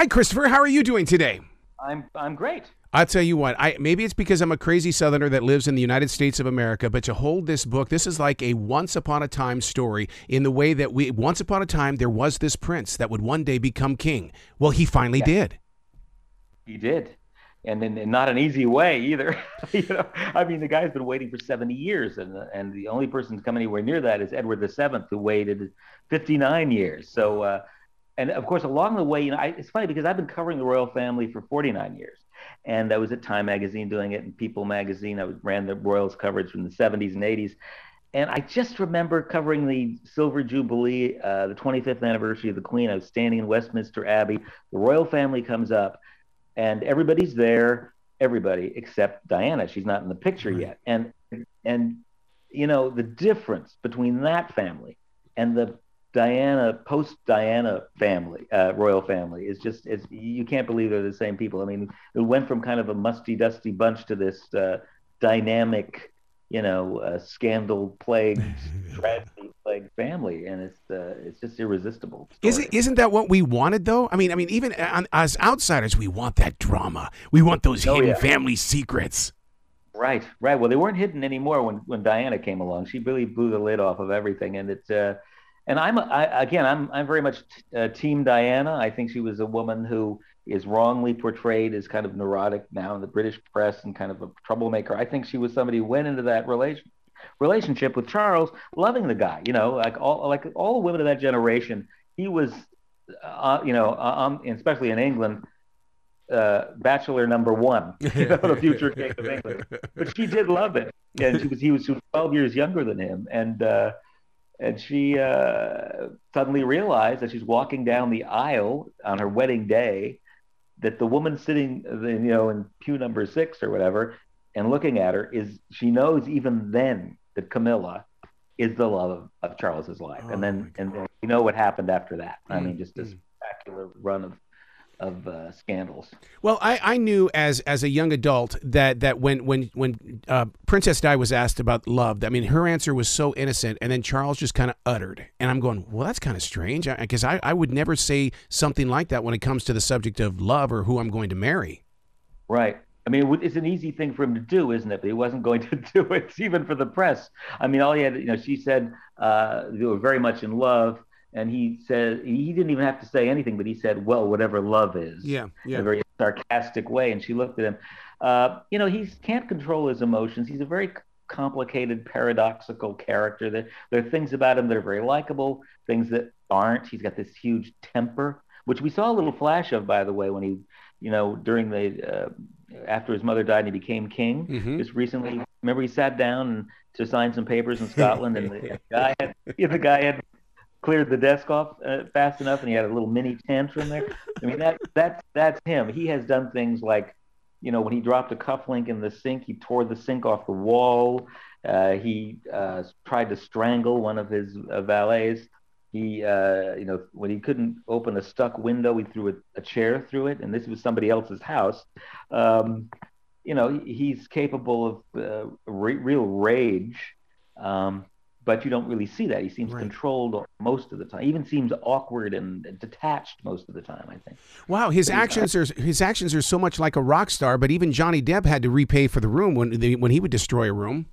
Hi, Christopher. How are you doing today? I'm I'm great. I'll tell you what. I maybe it's because I'm a crazy Southerner that lives in the United States of America. But to hold this book, this is like a once upon a time story in the way that we once upon a time there was this prince that would one day become king. Well, he finally yeah. did. He did, and in, not an easy way either. you know, I mean, the guy's been waiting for 70 years, and and the only person to come anywhere near that is Edward VII, who waited 59 years. So. Uh, and of course, along the way, you know, I, it's funny because I've been covering the royal family for 49 years, and I was at Time Magazine doing it, and People Magazine. I ran the Royals coverage from the 70s and 80s, and I just remember covering the Silver Jubilee, uh, the 25th anniversary of the Queen. I was standing in Westminster Abbey. The royal family comes up, and everybody's there. Everybody except Diana. She's not in the picture yet, and and you know the difference between that family and the Diana, post Diana family, uh, royal family is just it's you can't believe they're the same people. I mean, it went from kind of a musty, dusty bunch to this uh, dynamic, you know, uh, scandal plagued, tragedy plagued family, and it's uh, it's just irresistible. Is it, isn't that what we wanted though? I mean, I mean, even as outsiders, we want that drama. We want those oh, hidden yeah. family secrets. Right, right. Well, they weren't hidden anymore when when Diana came along. She really blew the lid off of everything, and it's uh, and I'm I, again I'm I'm very much uh, team Diana. I think she was a woman who is wrongly portrayed as kind of neurotic now in the British press and kind of a troublemaker. I think she was somebody who went into that relation relationship with Charles, loving the guy. You know, like all like all the women of that generation, he was, uh, you know, uh, um, especially in England. Uh, bachelor number one, you know, the future king of England. But she did love it, and she was he was 12 years younger than him, and uh, and she uh, suddenly realized that she's walking down the aisle on her wedding day that the woman sitting in, you know in pew number six or whatever and looking at her is she knows even then that camilla is the love of, of charles's life oh and then and then you know what happened after that mm-hmm. i mean just a mm. spectacular run of of uh, scandals. Well, I, I knew as as a young adult that that when when when uh, Princess Di was asked about love, I mean her answer was so innocent, and then Charles just kind of uttered, and I'm going, well, that's kind of strange, because I, I, I would never say something like that when it comes to the subject of love or who I'm going to marry. Right. I mean, it's an easy thing for him to do, isn't it? But he wasn't going to do it, even for the press. I mean, all he had, you know, she said uh, they were very much in love and he said he didn't even have to say anything, but he said, "Well, whatever love is," yeah, yeah. in a very sarcastic way. And she looked at him. Uh, you know, he can't control his emotions. He's a very complicated, paradoxical character. There, there are things about him that are very likable, things that aren't. He's got this huge temper, which we saw a little flash of, by the way, when he, you know, during the uh, after his mother died and he became king. Mm-hmm. Just recently, remember he sat down to sign some papers in Scotland, and the guy had the guy had cleared the desk off uh, fast enough, and he had a little mini tantrum there. I mean, that that's that's him. He has done things like, you know, when he dropped a cufflink in the sink, he tore the sink off the wall. Uh, he uh, tried to strangle one of his uh, valets. He, uh, you know, when he couldn't open a stuck window, he threw a, a chair through it, and this was somebody else's house. Um, you know, he's capable of uh, re- real rage. Um, but you don't really see that. He seems right. controlled most of the time. He even seems awkward and detached most of the time. I think. Wow, his actions are his actions are so much like a rock star. But even Johnny Depp had to repay for the room when the, when he would destroy a room.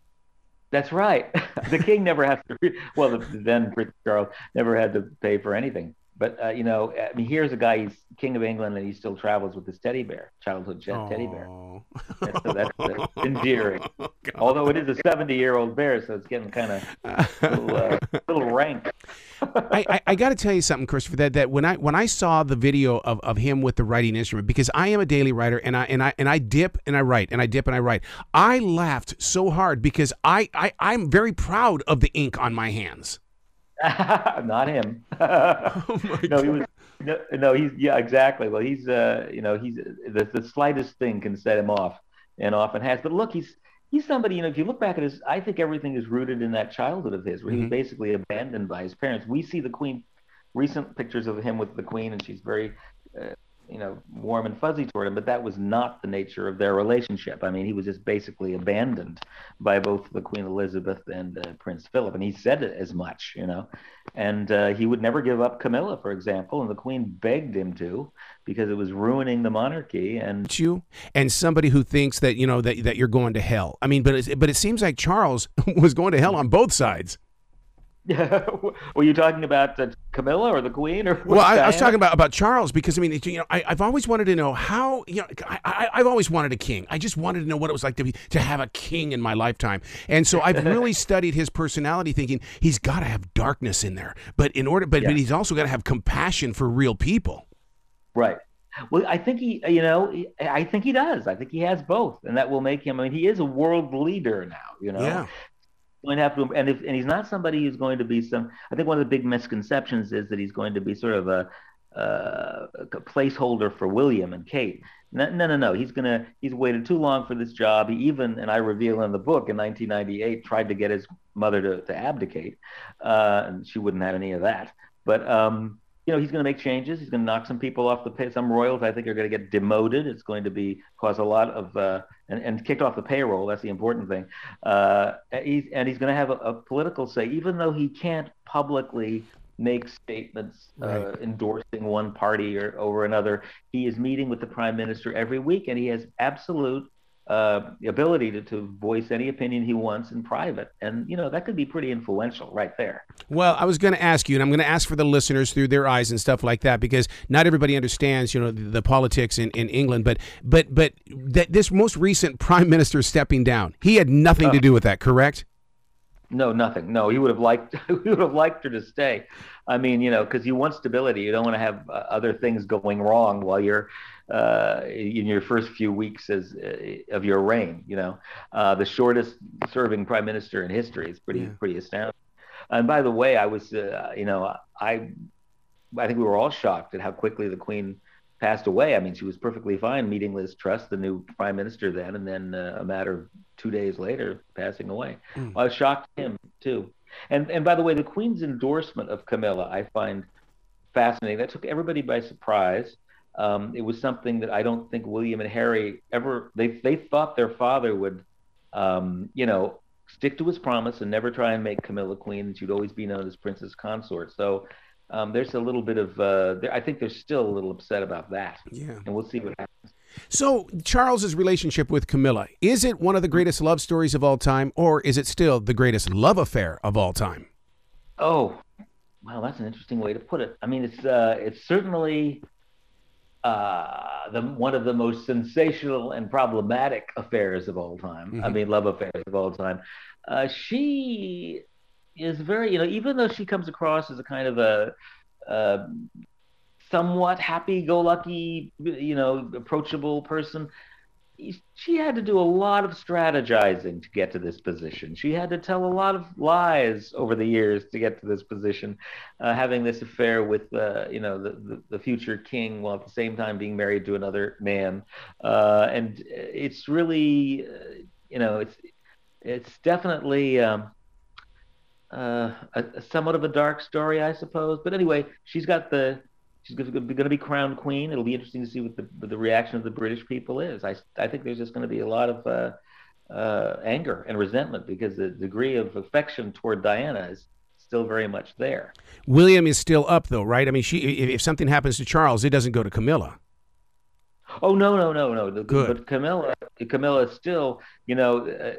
That's right. the king never has to. Well, the, then Prince Charles never had to pay for anything. But uh, you know, I mean, here's a guy. He's king of England, and he still travels with his teddy bear, childhood oh. teddy bear. And so that's uh, endearing. Oh, Although it is a 70-year-old bear, so it's getting kind of little, uh, little rank. I, I, I got to tell you something, Christopher. That, that when I when I saw the video of, of him with the writing instrument, because I am a daily writer, and I and I and I dip and I write, and I dip and I write. I laughed so hard because I, I I'm very proud of the ink on my hands. Not him. oh no, he was. No, no, he's yeah, exactly. Well, he's uh, you know, he's the, the slightest thing can set him off, and often has. But look, he's he's somebody. You know, if you look back at his, I think everything is rooted in that childhood of his, where mm-hmm. he was basically abandoned by his parents. We see the Queen, recent pictures of him with the Queen, and she's very, uh, you know, warm and fuzzy toward him, but that was not the nature of their relationship. I mean, he was just basically abandoned by both the Queen Elizabeth and uh, Prince Philip, and he said it as much, you know. And uh, he would never give up Camilla, for example, and the Queen begged him to because it was ruining the monarchy. And you and somebody who thinks that you know that that you're going to hell. I mean, but but it seems like Charles was going to hell on both sides. Yeah, were you talking about the Camilla or the Queen or? Well, I, I, was talking about about Charles because I mean, you know, I, have always wanted to know how you know, I, have always wanted a king. I just wanted to know what it was like to be to have a king in my lifetime, and so I've really studied his personality, thinking he's got to have darkness in there, but in order, but, yeah. but he's also got to have compassion for real people. Right. Well, I think he, you know, I think he does. I think he has both, and that will make him. I mean, he is a world leader now. You know, yeah going to have to, and if and he's not somebody who's going to be some. I think one of the big misconceptions is that he's going to be sort of a, uh, a placeholder for William and Kate. No, no, no, no. He's gonna. He's waited too long for this job. He even, and I reveal in the book, in 1998, tried to get his mother to, to abdicate, uh, and she wouldn't have any of that. But um, you know, he's going to make changes. He's going to knock some people off the pay. Some royals, I think, are going to get demoted. It's going to be cause a lot of uh, and, and kicked off the payroll. That's the important thing. Uh, he's, and he's going to have a, a, political say, even though he can't publicly make statements uh, right. endorsing one party or over another. He is meeting with the prime minister every week, and he has absolute uh, ability to, to voice any opinion he wants in private. And, you know, that could be pretty influential right there. Well, I was going to ask you, and I'm going to ask for the listeners through their eyes and stuff like that, because not everybody understands, you know, the, the politics in, in England. But, but, but that this most recent prime minister stepping down, he had nothing uh, to do with that, correct? No, nothing. No, he would have liked, he would have liked her to stay. I mean, you know, because you want stability. You don't want to have uh, other things going wrong while you're uh, in your first few weeks as uh, of your reign. You know, uh, the shortest serving prime minister in history is pretty yeah. pretty astounding. And by the way, I was, uh, you know, I I think we were all shocked at how quickly the Queen passed away. I mean, she was perfectly fine meeting Liz Truss, the new prime minister then, and then uh, a matter of two days later, passing away. Mm. I was shocked him too. And and by the way, the Queen's endorsement of Camilla, I find fascinating. That took everybody by surprise. Um, it was something that I don't think William and Harry ever they they thought their father would, um, you know, stick to his promise and never try and make Camilla queen, and she'd always be known as princess consort. So um, there's a little bit of uh, I think they're still a little upset about that. Yeah, and we'll see what happens. So Charles's relationship with Camilla is it one of the greatest love stories of all time, or is it still the greatest love affair of all time? Oh, well, that's an interesting way to put it. I mean, it's uh, it's certainly uh, the, one of the most sensational and problematic affairs of all time. Mm-hmm. I mean, love affairs of all time. Uh, she is very, you know, even though she comes across as a kind of a, a somewhat happy-go-lucky, you know, approachable person, she had to do a lot of strategizing to get to this position. She had to tell a lot of lies over the years to get to this position, uh, having this affair with, uh, you know, the, the, the, future king while at the same time being married to another man. Uh, and it's really, uh, you know, it's it's definitely um, uh, a, a somewhat of a dark story, I suppose. But anyway, she's got the she's going to be crowned queen. It'll be interesting to see what the, what the reaction of the British people is. I, I think there's just going to be a lot of uh, uh, anger and resentment because the degree of affection toward Diana is still very much there. William is still up, though, right? I mean, she if something happens to Charles, it doesn't go to Camilla. Oh no no no no! Good. But Camilla Camilla is still, you know, uh,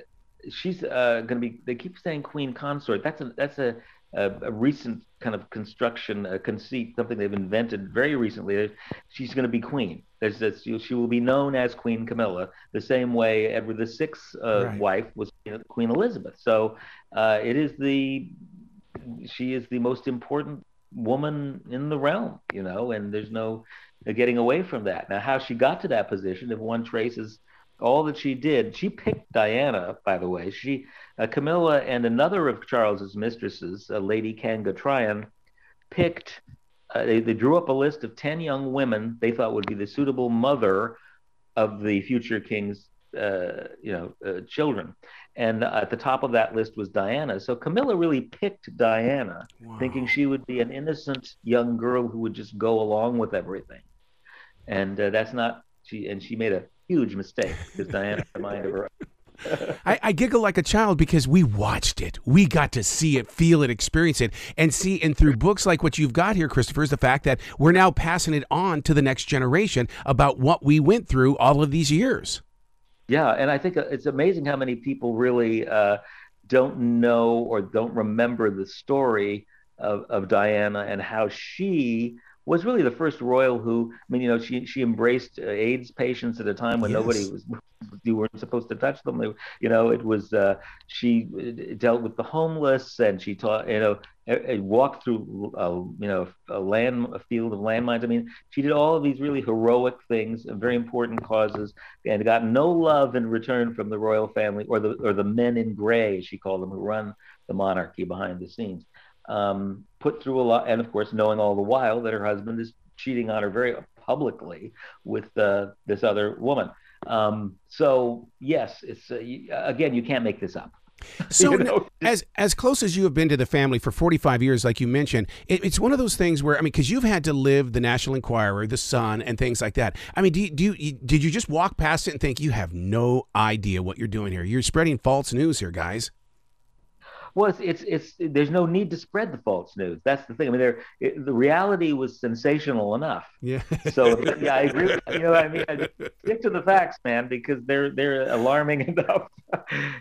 she's uh, going to be. They keep saying queen consort. That's a that's a a, a recent kind of construction, a conceit, something they've invented very recently. She's going to be queen. There's this, she will be known as Queen Camilla, the same way Edward VI's uh, right. wife was Queen Elizabeth. So uh, it is the she is the most important woman in the realm, you know, and there's no getting away from that. Now, how she got to that position, if one traces all that she did. She picked Diana, by the way. She, uh, Camilla, and another of Charles's mistresses, uh, Lady Kanga Tryon, picked. Uh, they, they drew up a list of ten young women they thought would be the suitable mother of the future king's, uh, you know, uh, children. And at the top of that list was Diana. So Camilla really picked Diana, wow. thinking she would be an innocent young girl who would just go along with everything and uh, that's not she. And she made a huge mistake because Diana had a mind of her own. I, I, giggle like a child because we watched it. We got to see it, feel it, experience it, and see. And through books like what you've got here, Christopher, is the fact that we're now passing it on to the next generation about what we went through all of these years. Yeah, and I think uh, it's amazing how many people really uh, don't know or don't remember the story of, of Diana and how she was really the first royal who, I mean, you know, she she embraced uh, AIDS patients at a time when yes. nobody was you weren't supposed to touch them. They, you know, it was uh, she uh, dealt with the homeless and she taught, you know, walked through, uh, you know, a land, a field of landmines. I mean, she did all of these really heroic things, very important causes, and got no love in return from the royal family or the or the men in gray, as she called them, who run the monarchy behind the scenes um, put through a lot, and of course, knowing all the while that her husband is cheating on her very publicly with uh, this other woman. Um, so yes, it's uh, again, you can't make this up. So, you know? as as close as you have been to the family for 45 years, like you mentioned, it, it's one of those things where I mean, because you've had to live the National Enquirer, the Sun, and things like that. I mean, do you, do you, did you just walk past it and think you have no idea what you're doing here? You're spreading false news here, guys. Well, it's, it's, it's there's no need to spread the false news. That's the thing. I mean, there it, the reality was sensational enough. Yeah. so yeah, I agree. With, you know, I mean, I stick to the facts, man, because they're they're alarming enough.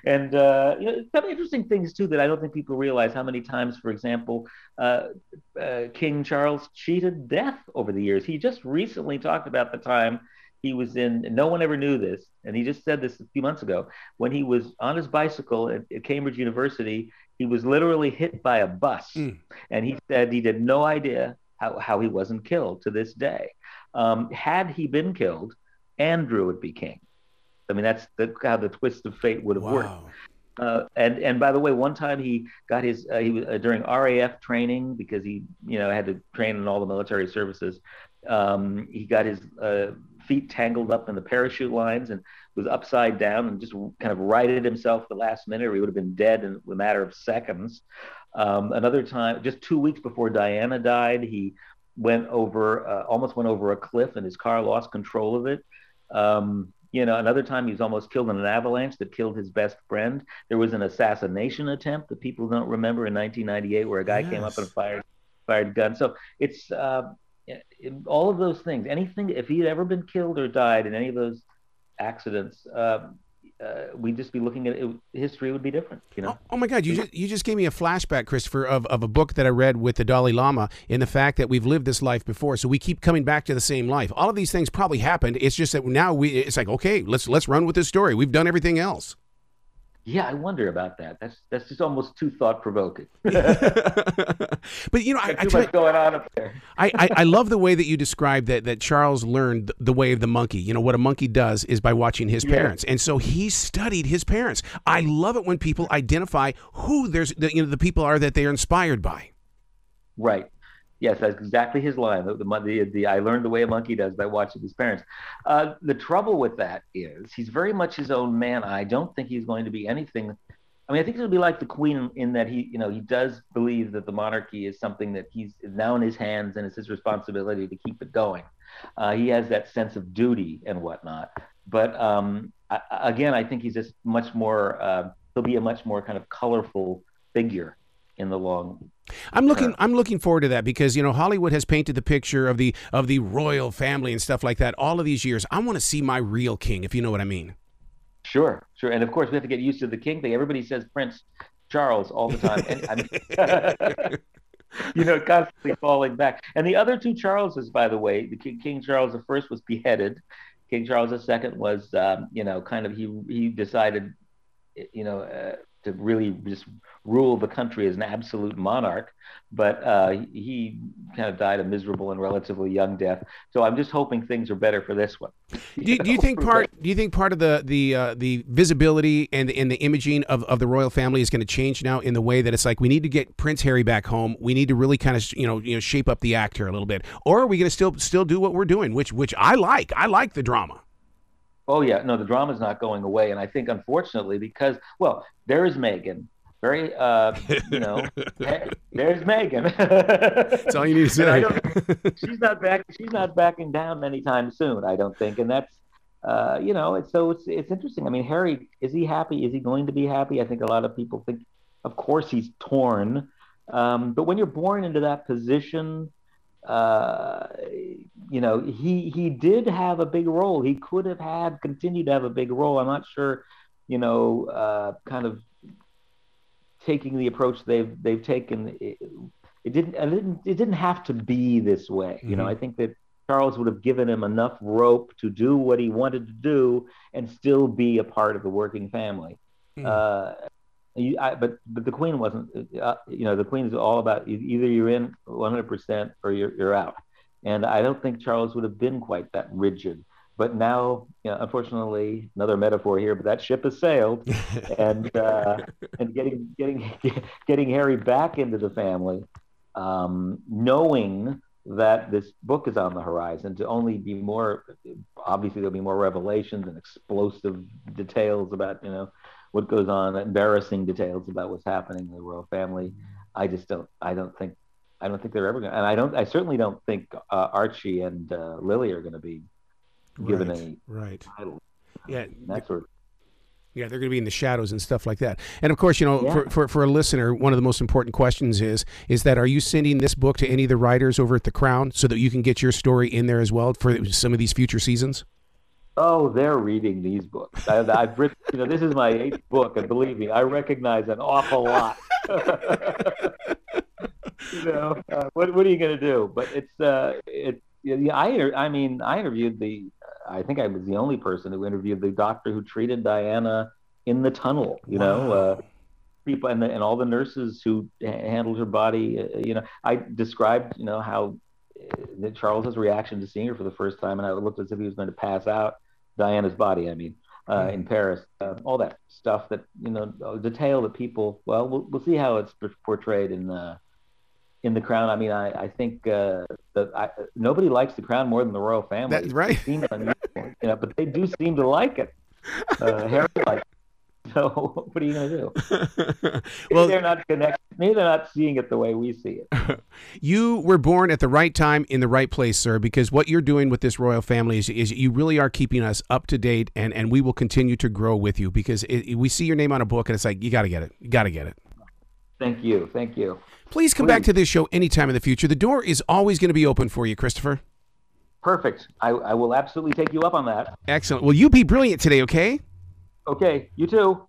and uh, you know, some interesting things too that I don't think people realize how many times, for example, uh, uh, King Charles cheated death over the years. He just recently talked about the time he was in, no one ever knew this, and he just said this a few months ago, when he was on his bicycle at, at Cambridge University, he was literally hit by a bus. Mm. And he said he had no idea how, how he wasn't killed to this day. Um, had he been killed, Andrew would be king. I mean, that's the, how the twist of fate would have wow. worked. Uh, and and by the way, one time he got his uh, he was uh, during RAF training because he you know had to train in all the military services. Um, he got his uh, feet tangled up in the parachute lines and was upside down and just kind of righted himself the last minute, or he would have been dead in a matter of seconds. Um, another time, just two weeks before Diana died, he went over, uh, almost went over a cliff, and his car lost control of it. Um, you know, another time he was almost killed in an avalanche that killed his best friend. There was an assassination attempt that people don't remember in 1998, where a guy yes. came up and fired fired gun. So it's uh, all of those things. Anything, if he had ever been killed or died in any of those accidents, um, uh, we'd just be looking at it, history would be different, you know. Oh, oh, my God, you just you just gave me a flashback, Christopher, of, of a book that I read with the Dalai Lama in the fact that we've lived this life before, so we keep coming back to the same life. All of these things probably happened. It's just that now we it's like okay, let's let's run with this story. We've done everything else. Yeah, I wonder about that. That's that's just almost too thought provoking. but you know, I, too I much going on up there. I, I, I love the way that you describe that that Charles learned the way of the monkey. You know what a monkey does is by watching his parents, yeah. and so he studied his parents. I love it when people identify who there's the, you know the people are that they are inspired by. Right. Yes, that's exactly his line. The, the, the, I learned the way a monkey does by watching his parents. Uh, the trouble with that is he's very much his own man. I don't think he's going to be anything. I mean, I think he'll be like the queen in that he, you know, he does believe that the monarchy is something that he's now in his hands and it's his responsibility to keep it going. Uh, he has that sense of duty and whatnot. But um, I, again, I think he's just much more. Uh, he'll be a much more kind of colorful figure in the long I'm looking. I'm looking forward to that because you know Hollywood has painted the picture of the of the royal family and stuff like that all of these years. I want to see my real king, if you know what I mean. Sure, sure, and of course we have to get used to the king thing. Everybody says Prince Charles all the time, and I mean, you know, constantly falling back. And the other two Charleses, by the way, the King, king Charles I was beheaded. King Charles II was, um, you know, kind of he he decided, you know, uh, to really just rule the country as an absolute monarch, but uh, he kind of died a miserable and relatively young death. So I'm just hoping things are better for this one. Do, you, do you think part? Do you think part of the the uh, the visibility and the, and the imaging of, of the royal family is going to change now in the way that it's like we need to get Prince Harry back home. We need to really kind of you know you know shape up the act here a little bit, or are we going to still still do what we're doing, which which I like. I like the drama. Oh yeah, no, the drama's not going away, and I think unfortunately because well, there is Meghan, very, uh, you know, there's Meghan That's all you need to say. she's not back. She's not backing down anytime soon. I don't think, and that's, uh, you know, it's so it's it's interesting. I mean, Harry, is he happy? Is he going to be happy? I think a lot of people think, of course, he's torn. Um, but when you're born into that position, uh, you know, he he did have a big role. He could have had continued to have a big role. I'm not sure, you know, uh, kind of taking the approach they've they've taken. It, it didn't it didn't it didn't have to be this way. Mm-hmm. You know, mm-hmm. I think that Charles would have given him enough rope to do what he wanted to do and still be a part of the working family. Mm-hmm. Uh, you, I, but but the Queen wasn't. Uh, you know, the Queen is all about either you're in 100% or you're you're out. And I don't think Charles would have been quite that rigid. But now, you know, unfortunately, another metaphor here, but that ship has sailed, and uh, and getting getting getting Harry back into the family, um, knowing that this book is on the horizon to only be more obviously there'll be more revelations and explosive details about you know what goes on, embarrassing details about what's happening in the royal family. I just don't. I don't think. I don't think they're ever going. to And I don't. I certainly don't think uh, Archie and uh, Lily are going to be given right, any right. title. Yeah. Sort of yeah, they're going to be in the shadows and stuff like that. And of course, you know, yeah. for, for, for a listener, one of the most important questions is is that are you sending this book to any of the writers over at the Crown so that you can get your story in there as well for some of these future seasons? Oh, they're reading these books. I, have written, you know, this is my eighth book, and believe me, I recognize an awful lot. you know, uh, what what are you going to do? But it's uh, it. Yeah, I I mean, I interviewed the. I think I was the only person who interviewed the doctor who treated Diana in the tunnel. You wow. know, uh, people and the, and all the nurses who handled her body. Uh, you know, I described you know how uh, Charles's reaction to seeing her for the first time, and I looked as if he was going to pass out. Diana's body, I mean, uh, mm-hmm. in Paris, uh, all that stuff that you know, detail that people. Well, we'll, we'll see how it's portrayed in the in the Crown. I mean, I I think uh, that I, nobody likes the Crown more than the royal family. That's right. you know, but they do seem to like it. Uh, Harry likes So what are you going to do? well, they're not connected. Maybe they're not seeing it the way we see it. you were born at the right time in the right place, sir. Because what you're doing with this royal family is, is you really are keeping us up to date, and and we will continue to grow with you because it, we see your name on a book, and it's like you got to get it. You got to get it. Thank you. Thank you. Please come Please. back to this show anytime in the future. The door is always going to be open for you, Christopher. Perfect. I, I will absolutely take you up on that. Excellent. Well, you be brilliant today, okay? Okay. You too.